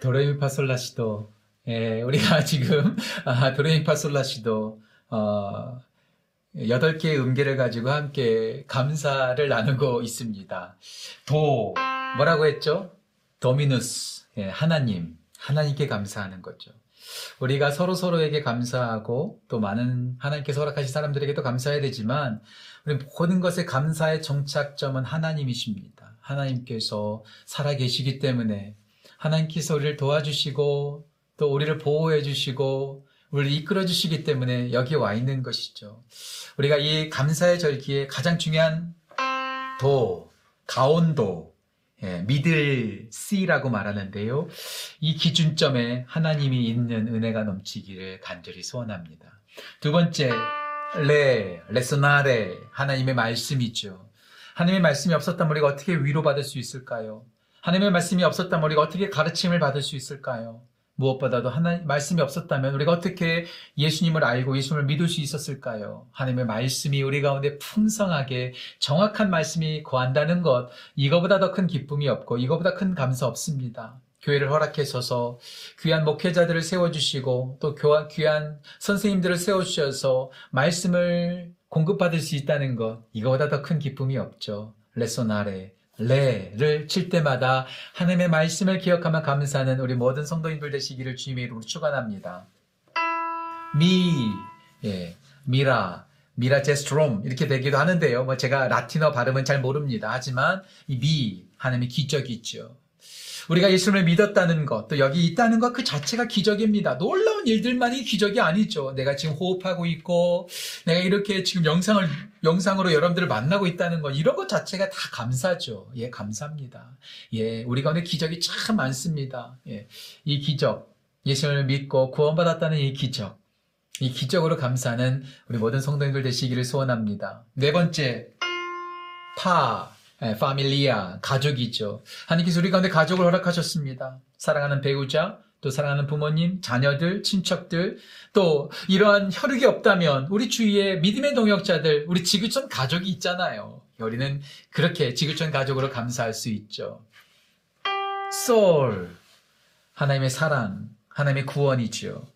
도레미파솔라시도 예, 우리가 지금 아, 도레미파솔라시도 어, 8개의 음계를 가지고 함께 감사를 나누고 있습니다. 도 뭐라고 했죠? 도미누스 예, 하나님 하나님께 감사하는 거죠. 우리가 서로 서로에게 감사하고 또 많은 하나님께서 허락하신 사람들에게도 감사해야 되지만 우리 모든 것의 감사의 정착점은 하나님이십니다. 하나님께서 살아계시기 때문에 하나님께서 우리를 도와주시고 또 우리를 보호해 주시고 우리를 이끌어 주시기 때문에 여기 와 있는 것이죠. 우리가 이 감사의 절기에 가장 중요한 도, 가온도, 예, 미들 C라고 말하는데요. 이 기준점에 하나님이 있는 은혜가 넘치기를 간절히 소원합니다. 두 번째, 레, 레소나레, 하나님의 말씀이죠. 하나님의 말씀이 없었다면 우리가 어떻게 위로받을 수 있을까요? 하나님의 말씀이 없었다면 우리가 어떻게 가르침을 받을 수 있을까요? 무엇보다도 하나님 말씀이 없었다면 우리가 어떻게 예수님을 알고 예수님을 믿을 수 있었을까요? 하나님의 말씀이 우리 가운데 풍성하게 정확한 말씀이 거한다는 것 이거보다 더 큰 기쁨이 없고 이거보다 큰 감사 없습니다. 교회를 허락해서서 귀한 목회자들을 세워주시고 또 귀한 선생님들을 세워주셔서 말씀을 공급받을 수 있다는 것 이거보다 더 큰 기쁨이 없죠. 레소나레 레를 칠 때마다 하나님의 말씀을 기억하며 감사하는 우리 모든 성도인들 되시기를 주님의 이름으로 축원합니다. 미, 예, 미라, 미라제스트롬 이렇게 되기도 하는데요. 뭐 제가 라틴어 발음은 잘 모릅니다. 하지만 이 미, 하나님의 기적이 있죠. 우리가 예수님을 믿었다는 것, 또 여기 있다는 것 그 자체가 기적입니다. 놀라운 일들만이 기적이 아니죠. 내가 지금 호흡하고 있고, 내가 이렇게 지금 영상을, 영상으로 여러분들을 만나고 있다는 것, 이런 것 자체가 다 감사죠. 예, 감사합니다. 예, 우리 가운데 기적이 참 많습니다. 예, 이 기적, 예수님을 믿고 구원받았다는 이 기적, 이 기적으로 감사하는 우리 모든 성도님들 되시기를 소원합니다. 네 번째, 파, 예, 파밀리아, 가족이죠. 하나님께서 우리 가운데 가족을 허락하셨습니다. 사랑하는 배우자, 또 사랑하는 부모님, 자녀들, 친척들, 또 이러한 혈육이 없다면 우리 주위에 믿음의 동역자들, 우리 지구촌 가족이 있잖아요. 우리는 그렇게 지구촌 가족으로 감사할 수 있죠. 소울, 하나님의 사랑, 하나님의 구원이지요.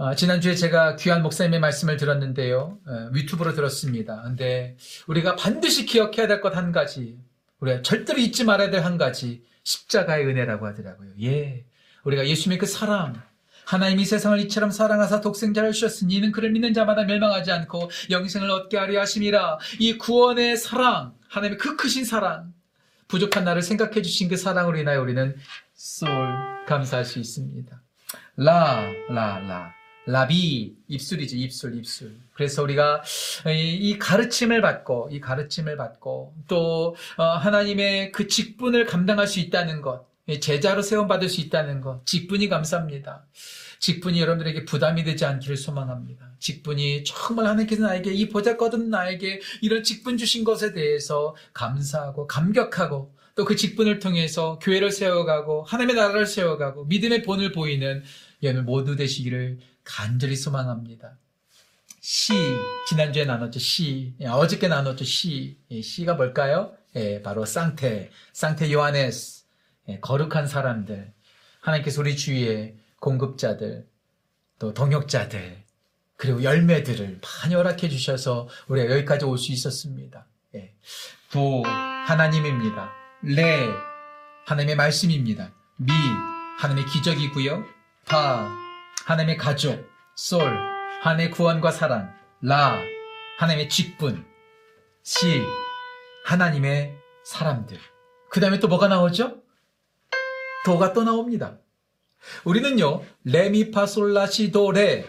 어, 지난주에 제가 귀한 목사님의 말씀을 들었는데요. 어, 유튜브로 들었습니다. 근데 우리가 반드시 기억해야 될 것 한 가지, 우리가 절대로 잊지 말아야 될 한 가지, 십자가의 은혜라고 하더라고요. 예. 우리가 예수님의 그 사랑, 하나님이 세상을 이처럼 사랑하사 독생자를 주셨으니 이는 그를 믿는 자마다 멸망하지 않고 영생을 얻게 하려 하심이라. 이 구원의 사랑, 하나님의 그 크신 사랑, 부족한 나를 생각해 주신 그 사랑으로 인하여 우리는 솔 감사할 수 있습니다. 라, 라, 라. 라비 입술이지 입술 입술. 그래서 우리가 이 가르침을 받고 이 가르침을 받고 또 어, 하나님의 그 직분을 감당할 수 있다는 것, 제자로 세움 받을 수 있다는 것, 직분이 감사합니다. 직분이 여러분들에게 부담이 되지 않기를 소망합니다. 직분이 정말 하나님께서 나에게 이 보잘것없는 나에게 이런 직분 주신 것에 대해서 감사하고 감격하고 또 그 직분을 통해서 교회를 세워가고 하나님의 나라를 세워가고 믿음의 본을 보이는 여러분 모두 되시기를 간절히 소망합니다. 시, 지난주에 나눴죠, 시. 예, 어저께 나눴죠, 시. 예, 시가 뭘까요? 예, 바로 쌍태, 쌍태 요하네스. 예, 거룩한 사람들. 하나님께서 우리 주위에 공급자들, 또 동역자들, 그리고 열매들을 많이 허락해 주셔서 우리가 여기까지 올 수 있었습니다. 예. 도, 하나님입니다. 레, 하나님의 말씀입니다. 미, 하나님의 기적이고요. 파, 하나님의 가족, 솔, 하나님의 구원과 사랑, 라, 하나님의 직분, 시, 하나님의 사람들. 그 다음에 또 뭐가 나오죠? 도가 또 나옵니다. 우리는요, 레미파솔라시도레,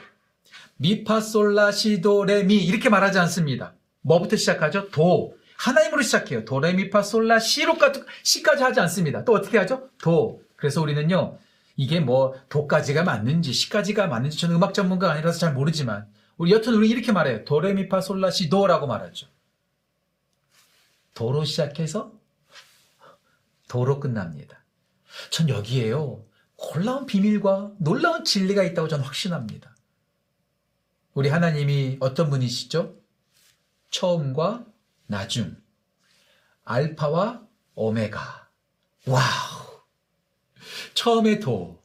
미파솔라시도레미 이렇게 말하지 않습니다. 뭐부터 시작하죠? 도. 하나님으로 시작해요. 도레미파솔라시로까지 시까지 하지 않습니다. 또 어떻게 하죠? 도. 그래서 우리는요, 이게 뭐 도까지가 맞는지 시까지가 맞는지 저는 음악 전문가가 아니라서 잘 모르지만 우리 여튼 우리 이렇게 말해요. 도레미파 솔라시 도라고 말하죠. 도로 시작해서 도로 끝납니다. 전 여기에요. 놀라운 비밀과 놀라운 진리가 있다고 저는 확신합니다. 우리 하나님이 어떤 분이시죠? 처음과 나중, 알파와 오메가. wow. 처음에 도,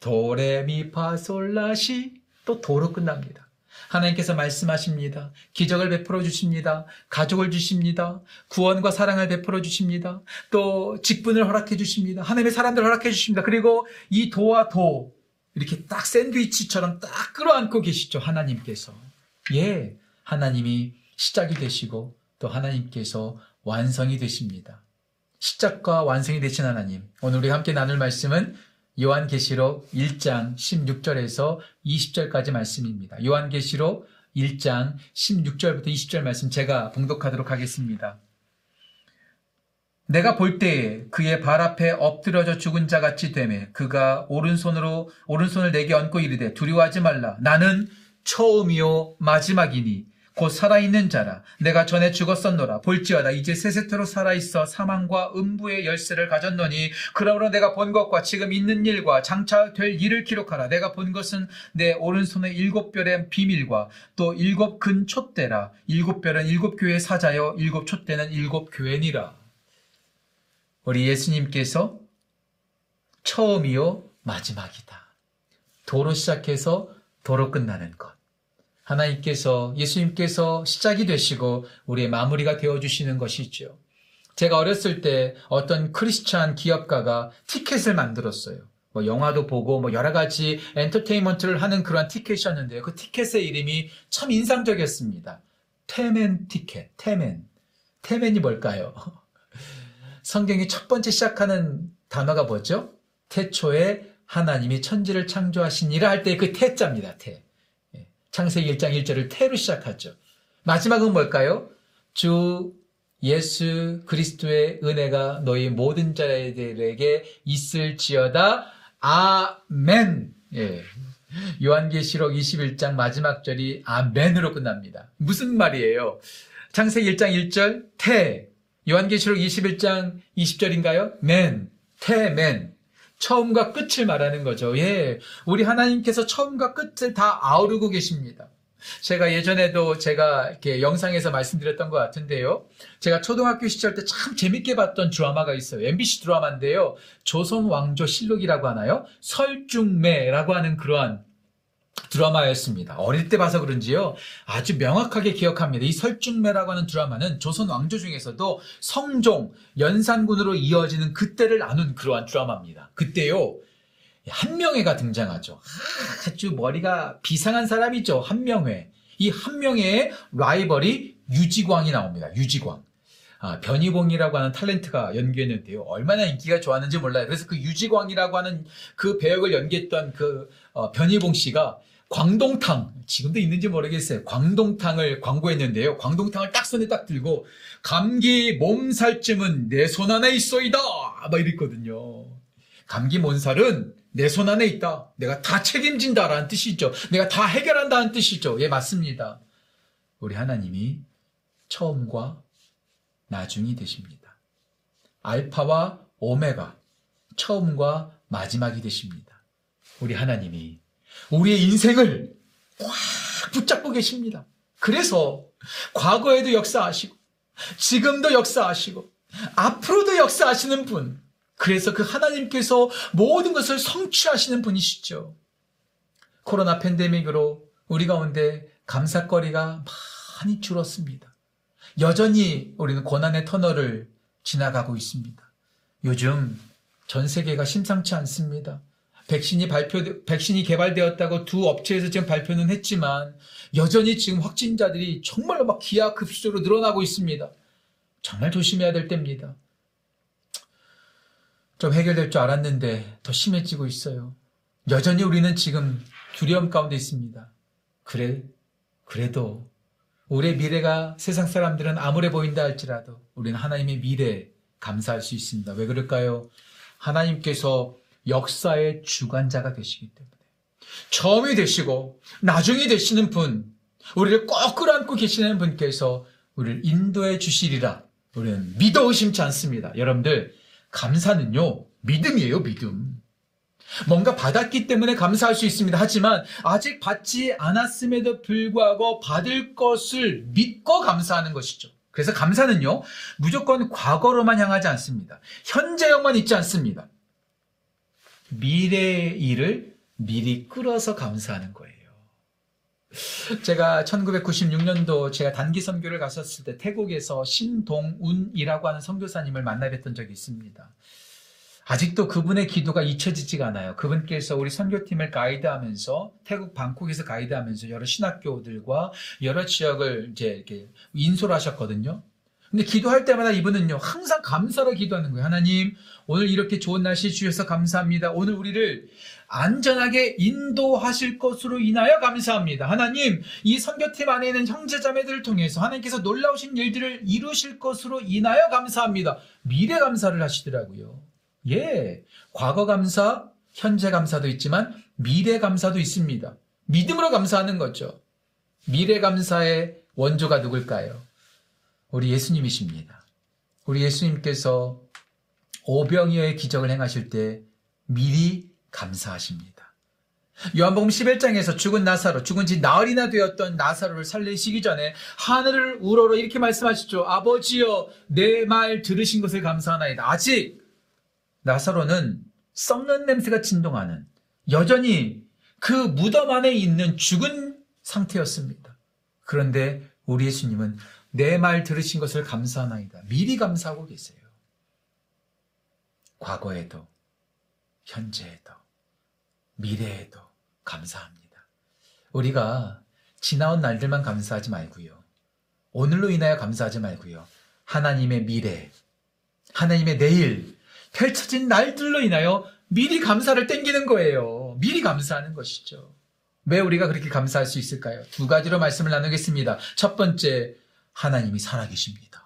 도레미파솔라시 또 도로 끝납니다. 하나님께서 말씀하십니다. 기적을 베풀어 주십니다. 가족을 주십니다. 구원과 사랑을 베풀어 주십니다. 또 직분을 허락해 주십니다. 하나님의 사람들을 허락해 주십니다. 그리고 이 도와 도 이렇게 딱 샌드위치처럼 딱 끌어안고 계시죠. 하나님께서. 예, 하나님이 시작이 되시고 또 하나님께서 완성이 되십니다. 시작과 완성이 되신 하나님. 오늘 우리 함께 나눌 말씀은 요한계시록 1장 16절에서 20절까지 말씀입니다. 요한계시록 1장 16절부터 20절 말씀 제가 봉독하도록 하겠습니다. 내가 볼 때에 그의 발 앞에 엎드려져 죽은 자 같이 되매 그가 오른손으로 오른손을 내게 얹고 이르되 두려워하지 말라 나는 처음이요 마지막이니 곧 살아있는 자라. 내가 전에 죽었었노라. 볼지어다. 이제 세세토로 살아있어 사망과 음부의 열쇠를 가졌노니 그러므로 내가 본 것과 지금 있는 일과 장차 될 일을 기록하라. 내가 본 것은 내 오른손의 일곱 별의 비밀과 또 일곱 근 촛대라. 일곱 별은 일곱 교회 사자여 일곱 촛대는 일곱 교회니라. 우리 예수님께서 처음이요 마지막이다. 도로 시작해서 도로 끝나는 것 하나님께서 예수님께서 시작이 되시고 우리의 마무리가 되어 주시는 것이죠. 제가 어렸을 때 어떤 크리스찬 기업가가 티켓을 만들었어요. 뭐 영화도 보고 뭐 여러 가지 엔터테인먼트를 하는 그런 티켓이었는데요. 그 티켓의 이름이 참 인상적이었습니다. 태맨 티켓, 태맨. 태맨이 뭘까요? 성경이 첫 번째 시작하는 단어가 뭐죠? 태초에 하나님이 천지를 창조하시니라 할 때 그 태자입니다. 태. 창세기 1장 1절을 태로 시작하죠. 마지막은 뭘까요? 주 예수 그리스도의 은혜가 너희 모든 자들에게 있을지어다. 아멘. 예. 요한계시록 21장 마지막 절이 아멘으로 끝납니다. 무슨 말이에요? 창세기 1장 1절 태. 요한계시록 21장 20절인가요? 맨. 태맨. 처음과 끝을 말하는 거죠. 예. 우리 하나님께서 처음과 끝을 다 아우르고 계십니다. 제가 예전에도 제가 이렇게 영상에서 말씀드렸던 것 같은데요. 제가 초등학교 시절 때 참 재밌게 봤던 드라마가 있어요. MBC 드라마인데요. 조선 왕조 실록이라고 하나요? 설중매라고 하는 그러한 드라마였습니다. 어릴 때 봐서 그런지요. 아주 명확하게 기억합니다. 이 설중매라고 하는 드라마는 조선 왕조 중에서도 성종, 연산군으로 이어지는 그때를 나눈 그러한 드라마입니다. 그때요. 한명회가 등장하죠. 아주 머리가 비상한 사람이죠. 한명회. 이 한명회의 라이벌이 유지광이 나옵니다. 유지광. 아, 변희봉이라고 하는 탤런트가 연기했는데요. 얼마나 인기가 좋았는지 몰라요. 그래서 그 유지광이라고 하는 그 배역을 연기했던 그 어, 변희봉 씨가 광동탕 지금도 있는지 모르겠어요. 광동탕을 광고했는데요. 광동탕을 딱 손에 딱 들고 감기 몸살쯤은 내 손 안에 있어이다 막 이랬거든요. 감기 몸살은 내 손 안에 있다. 내가 다 책임진다라는 뜻이죠. 내가 다 해결한다는 뜻이죠. 예, 맞습니다. 우리 하나님이 처음과 나중이 되십니다. 알파와 오메가, 처음과 마지막이 되십니다. 우리 하나님이 우리의 인생을 꽉 붙잡고 계십니다. 그래서 과거에도 역사하시고, 지금도 역사하시고, 앞으로도 역사하시는 분. 그래서 그 하나님께서 모든 것을 성취하시는 분이시죠. 코로나 팬데믹으로 우리 가운데 감사거리가 많이 줄었습니다. 여전히 우리는 고난의 터널을 지나가고 있습니다. 요즘 전 세계가 심상치 않습니다. 백신이 발표, 백신이 개발되었다고 두 업체에서 지금 발표는 했지만 여전히 지금 확진자들이 정말로 막 기하급수적으로 늘어나고 있습니다. 정말 조심해야 될 때입니다. 좀 해결될 줄 알았는데 더 심해지고 있어요. 여전히 우리는 지금 두려움 가운데 있습니다. 그래, 그래도 우리의 미래가 세상 사람들은 암울해 보인다 할지라도 우리는 하나님의 미래에 감사할 수 있습니다. 왜 그럴까요? 하나님께서 역사의 주관자가 되시기 때문에 처음이 되시고 나중이 되시는 분, 우리를 꼭 끌어안고 계시는 분께서 우리를 인도해 주시리라 우리는 믿어 의심치 않습니다. 여러분들 감사는요 믿음이에요 믿음. 뭔가 받았기 때문에 감사할 수 있습니다. 하지만 아직 받지 않았음에도 불구하고 받을 것을 믿고 감사하는 것이죠. 그래서 감사는요, 무조건 과거로만 향하지 않습니다. 현재형만 있지 않습니다. 미래의 일을 미리 끌어서 감사하는 거예요. 제가 1996년도 제가 단기 선교를 갔었을 때 태국에서 신동운이라고 하는 선교사님을 만나 뵀던 적이 있습니다. 아직도 그분의 기도가 잊혀지지가 않아요. 그분께서 우리 선교팀을 가이드하면서 태국 방콕에서 가이드하면서 여러 신학교들과 여러 지역을 이제 이렇게 인솔 하셨거든요. 근데 기도할 때마다 이분은요, 항상 감사로 기도하는 거예요. 하나님, 오늘 이렇게 좋은 날씨 주셔서 감사합니다. 오늘 우리를 안전하게 인도하실 것으로 인하여 감사합니다. 하나님, 이 선교팀 안에 있는 형제자매들을 통해서 하나님께서 놀라우신 일들을 이루실 것으로 인하여 감사합니다. 미래 감사를 하시더라고요. 예, 과거 감사, 현재 감사도 있지만 미래 감사도 있습니다. 믿음으로 감사하는 거죠. 미래 감사의 원조가 누굴까요? 우리 예수님이십니다. 우리 예수님께서 오병이어의 기적을 행하실 때 미리 감사하십니다. 요한복음 11장에서 죽은 나사로, 죽은 지 나흘이나 되었던 나사로를 살리시기 전에 하늘을 우러러 이렇게 말씀하시죠. 아버지여, 내 말 들으신 것을 감사하나이다. 아직 나사로는 썩는 냄새가 진동하는 여전히 그 무덤 안에 있는 죽은 상태였습니다. 그런데 우리 예수님은 내 말 들으신 것을 감사하나이다. 미리 감사하고 계세요. 과거에도, 현재에도, 미래에도 감사합니다. 우리가 지나온 날들만 감사하지 말고요. 오늘로 인하여 감사하지 말고요. 하나님의 미래, 하나님의 내일, 펼쳐진 날들로 인하여 미리 감사를 땡기는 거예요. 미리 감사하는 것이죠. 왜 우리가 그렇게 감사할 수 있을까요? 두 가지로 말씀을 나누겠습니다. 첫 번째, 하나님이 살아계십니다.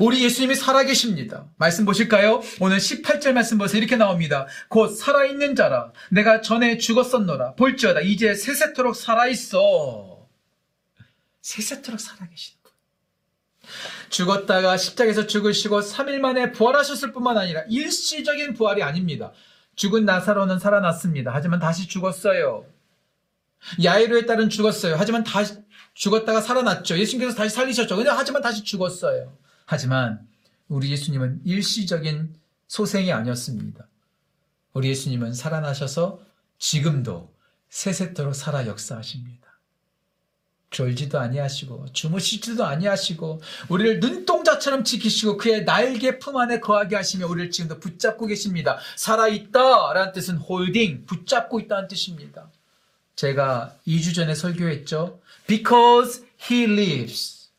우리 예수님이 살아계십니다. 말씀 보실까요? 오늘 18절 말씀 보세요. 이렇게 나옵니다. 곧 살아있는 자라. 내가 전에 죽었었노라. 볼지어다. 이제 세세토록 살아있어. 세세토록 살아계시는 분. 죽었다가 십자가에서 죽으시고 3일 만에 부활하셨을 뿐만 아니라 일시적인 부활이 아닙니다. 죽은 나사로는 살아났습니다. 하지만 다시 죽었어요. 야이로의 딸은 죽었어요. 하지만 다시 죽었다가 살아났죠. 예수님께서 다시 살리셨죠. 근데 하지만 다시 죽었어요. 하지만 우리 예수님은 일시적인 소생이 아니었습니다. 우리 예수님은 살아나셔서 지금도 세세토록 살아 역사하십니다. 졸지도 아니하시고 주무시지도 아니하시고 우리를 눈동자처럼 지키시고 그의 날개 품 안에 거하게 하시며 우리를 지금도 붙잡고 계십니다. 살아있다라는 뜻은 홀딩, 붙잡고 있다는 뜻입니다. 제가 2주 전에 설교했죠. Because he lives.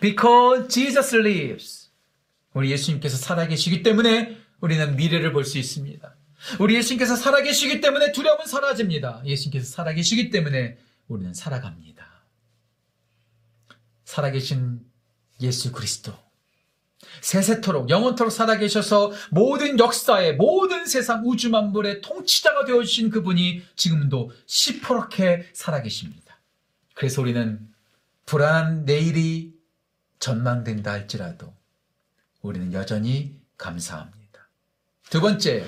Because Jesus lives. 우리 예수님께서 살아계시기 때문에 우리는 미래를 볼 수 있습니다. 우리 예수님께서 살아계시기 때문에 두려움은 사라집니다. 예수님께서 살아계시기 때문에 우리는 살아갑니다. 살아계신 예수 그리스도. 세세토록 영원토록 살아계셔서 모든 역사의 모든 세상 우주 만물의 통치자가 되어주신 그분이 지금도 시퍼렇게 살아계십니다. 그래서 우리는 불안한 내일이 전망된다 할지라도 우리는 여전히 감사합니다. 두 번째,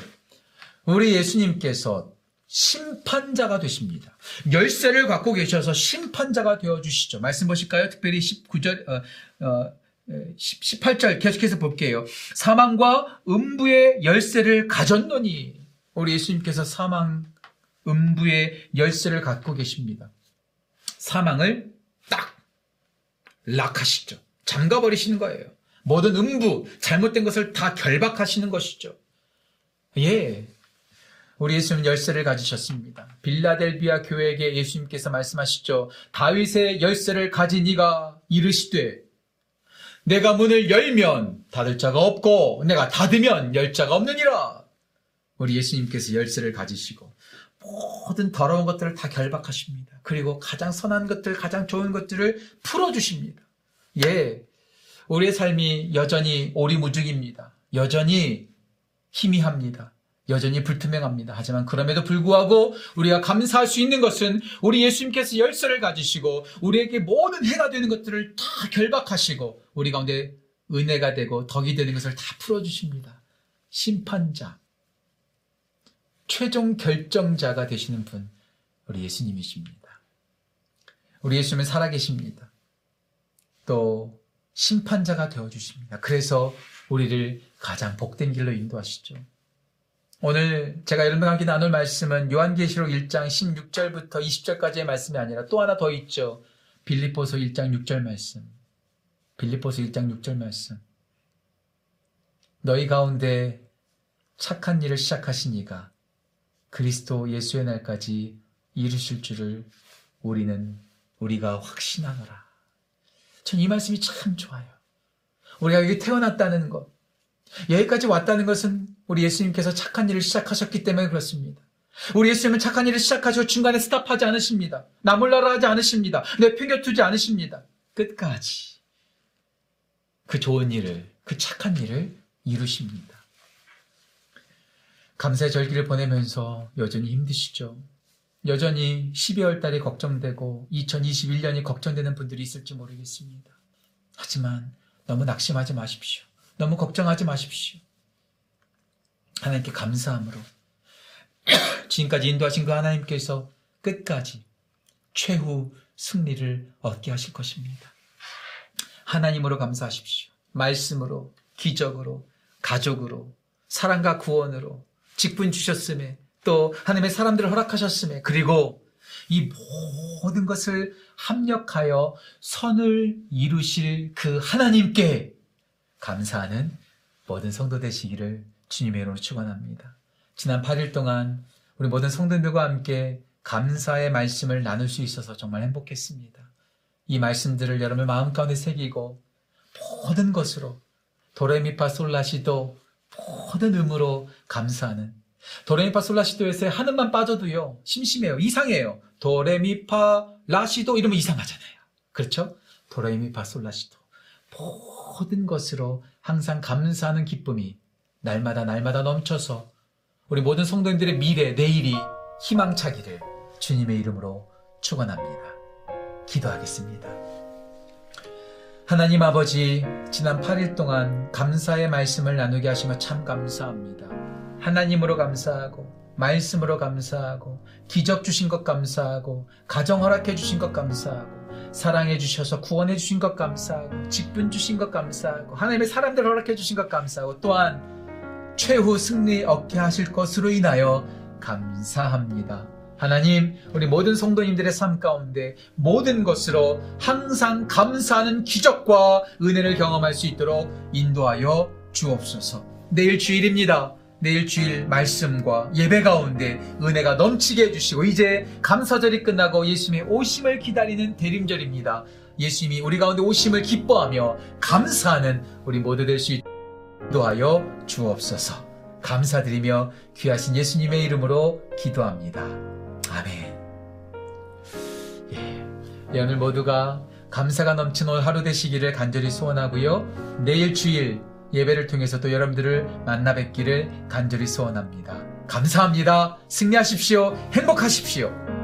우리 예수님께서 심판자가 되십니다. 열쇠를 갖고 계셔서 심판자가 되어 주시죠. 말씀 보실까요? 특별히 19절 어, 어, 18절 계속해서 볼게요. 사망과 음부의 열쇠를 가졌노니 우리 예수님께서 사망 음부의 열쇠를 갖고 계십니다. 사망을 딱 락하시죠. 잠가 버리시는 거예요. 모든 음부 잘못된 것을 다 결박하시는 것이죠. 예. 우리 예수님 열쇠를 가지셨습니다. 빌라델비아 교회에게 예수님께서 말씀하시죠. 다윗의 열쇠를 가진 이가 이르시되 내가 문을 열면 닫을 자가 없고 내가 닫으면 열 자가 없느니라. 우리 예수님께서 열쇠를 가지시고 모든 더러운 것들을 다 결박하십니다. 그리고 가장 선한 것들, 가장 좋은 것들을 풀어주십니다. 예. 우리의 삶이 여전히 오리무중입니다. 여전히 희미합니다. 여전히 불투명합니다. 하지만 그럼에도 불구하고 우리가 감사할 수 있는 것은 우리 예수님께서 열쇠를 가지시고 우리에게 모든 해가 되는 것들을 다 결박하시고 우리 가운데 은혜가 되고 덕이 되는 것을 다 풀어주십니다. 심판자, 최종 결정자가 되시는 분, 우리 예수님이십니다. 우리 예수님은 살아계십니다. 또 심판자가 되어주십니다. 그래서 우리를 가장 복된 길로 인도하시죠. 오늘 제가 여러분과 함께 나눌 말씀은 요한계시록 1장 16절부터 20절까지의 말씀이 아니라 또 하나 더 있죠. 빌립보서 1장 6절 말씀. 빌립보서 1장 6절 말씀. 너희 가운데 착한 일을 시작하신 이가 그리스도 예수의 날까지 이루실 줄을 우리는 우리가 확신하노라. 전 이 말씀이 참 좋아요. 우리가 여기 태어났다는 것, 여기까지 왔다는 것은 우리 예수님께서 착한 일을 시작하셨기 때문에 그렇습니다. 우리 예수님은 착한 일을 시작하시고 중간에 스탑하지 않으십니다. 나몰라라 하지 않으십니다. 내팽겨두지 않으십니다. 끝까지 그 좋은 일을, 그 착한 일을 이루십니다. 감사의 절기를 보내면서 여전히 힘드시죠? 여전히 12월 달에 걱정되고 2021년이 걱정되는 분들이 있을지 모르겠습니다. 하지만 너무 낙심하지 마십시오. 너무 걱정하지 마십시오. 하나님께 감사함으로 지금까지 인도하신 그 하나님께서 끝까지 최후 승리를 얻게 하실 것입니다. 하나님으로 감사하십시오. 말씀으로, 기적으로, 가족으로, 사랑과 구원으로, 직분 주셨음에, 또 하나님의 사람들을 허락하셨음에, 그리고 이 모든 것을 합력하여 선을 이루실 그 하나님께 감사하는 모든 성도 되시기를 주님의 이름으로 축원합니다. 지난 8일 동안 우리 모든 성도들과 함께 감사의 말씀을 나눌 수 있어서 정말 행복했습니다. 이 말씀들을 여러분의 마음 가운데 새기고 모든 것으로 도레미파 솔라시도 모든 의무로 감사하는 도레미파 솔라시도에서 하늘만 빠져도요 심심해요 이상해요 도레미파 라시도 이러면 이상하잖아요 그렇죠 도레미파 솔라시도 모든 것으로 항상 감사하는 기쁨이 날마다 날마다 넘쳐서 우리 모든 성도님들의 미래, 내일이 희망차기를 주님의 이름으로 축원합니다. 기도하겠습니다. 하나님 아버지, 지난 8일 동안 감사의 말씀을 나누게 하신 것참 감사합니다. 하나님으로 감사하고, 말씀으로 감사하고, 기적 주신 것 감사하고, 가정 허락해 주신 것 감사하고, 사랑해 주셔서 구원해 주신 것 감사하고 직분 주신 것 감사하고 하나님의 사람들 허락해 주신 것 감사하고 또한 최후 승리 얻게 하실 것으로 인하여 감사합니다. 하나님, 우리 모든 성도님들의 삶 가운데 모든 것으로 항상 감사하는 기적과 은혜를 경험할 수 있도록 인도하여 주옵소서. 내일 주일입니다. 내일 주일 말씀과 예배 가운데 은혜가 넘치게 해주시고 이제 감사절이 끝나고 예수님의 오심을 기다리는 대림절입니다. 예수님이 우리 가운데 오심을 기뻐하며 감사하는 우리 모두 될 수 있도록 하여 주옵소서. 감사드리며 귀하신 예수님의 이름으로 기도합니다. 아멘. 예, 오늘 모두가 감사가 오늘 하루 되시기를 간절히 소원하고요. 내일 주일 예배를 통해서 또 여러분들을 만나 뵙기를 간절히 소원합니다. 감사합니다. 승리하십시오. 행복하십시오.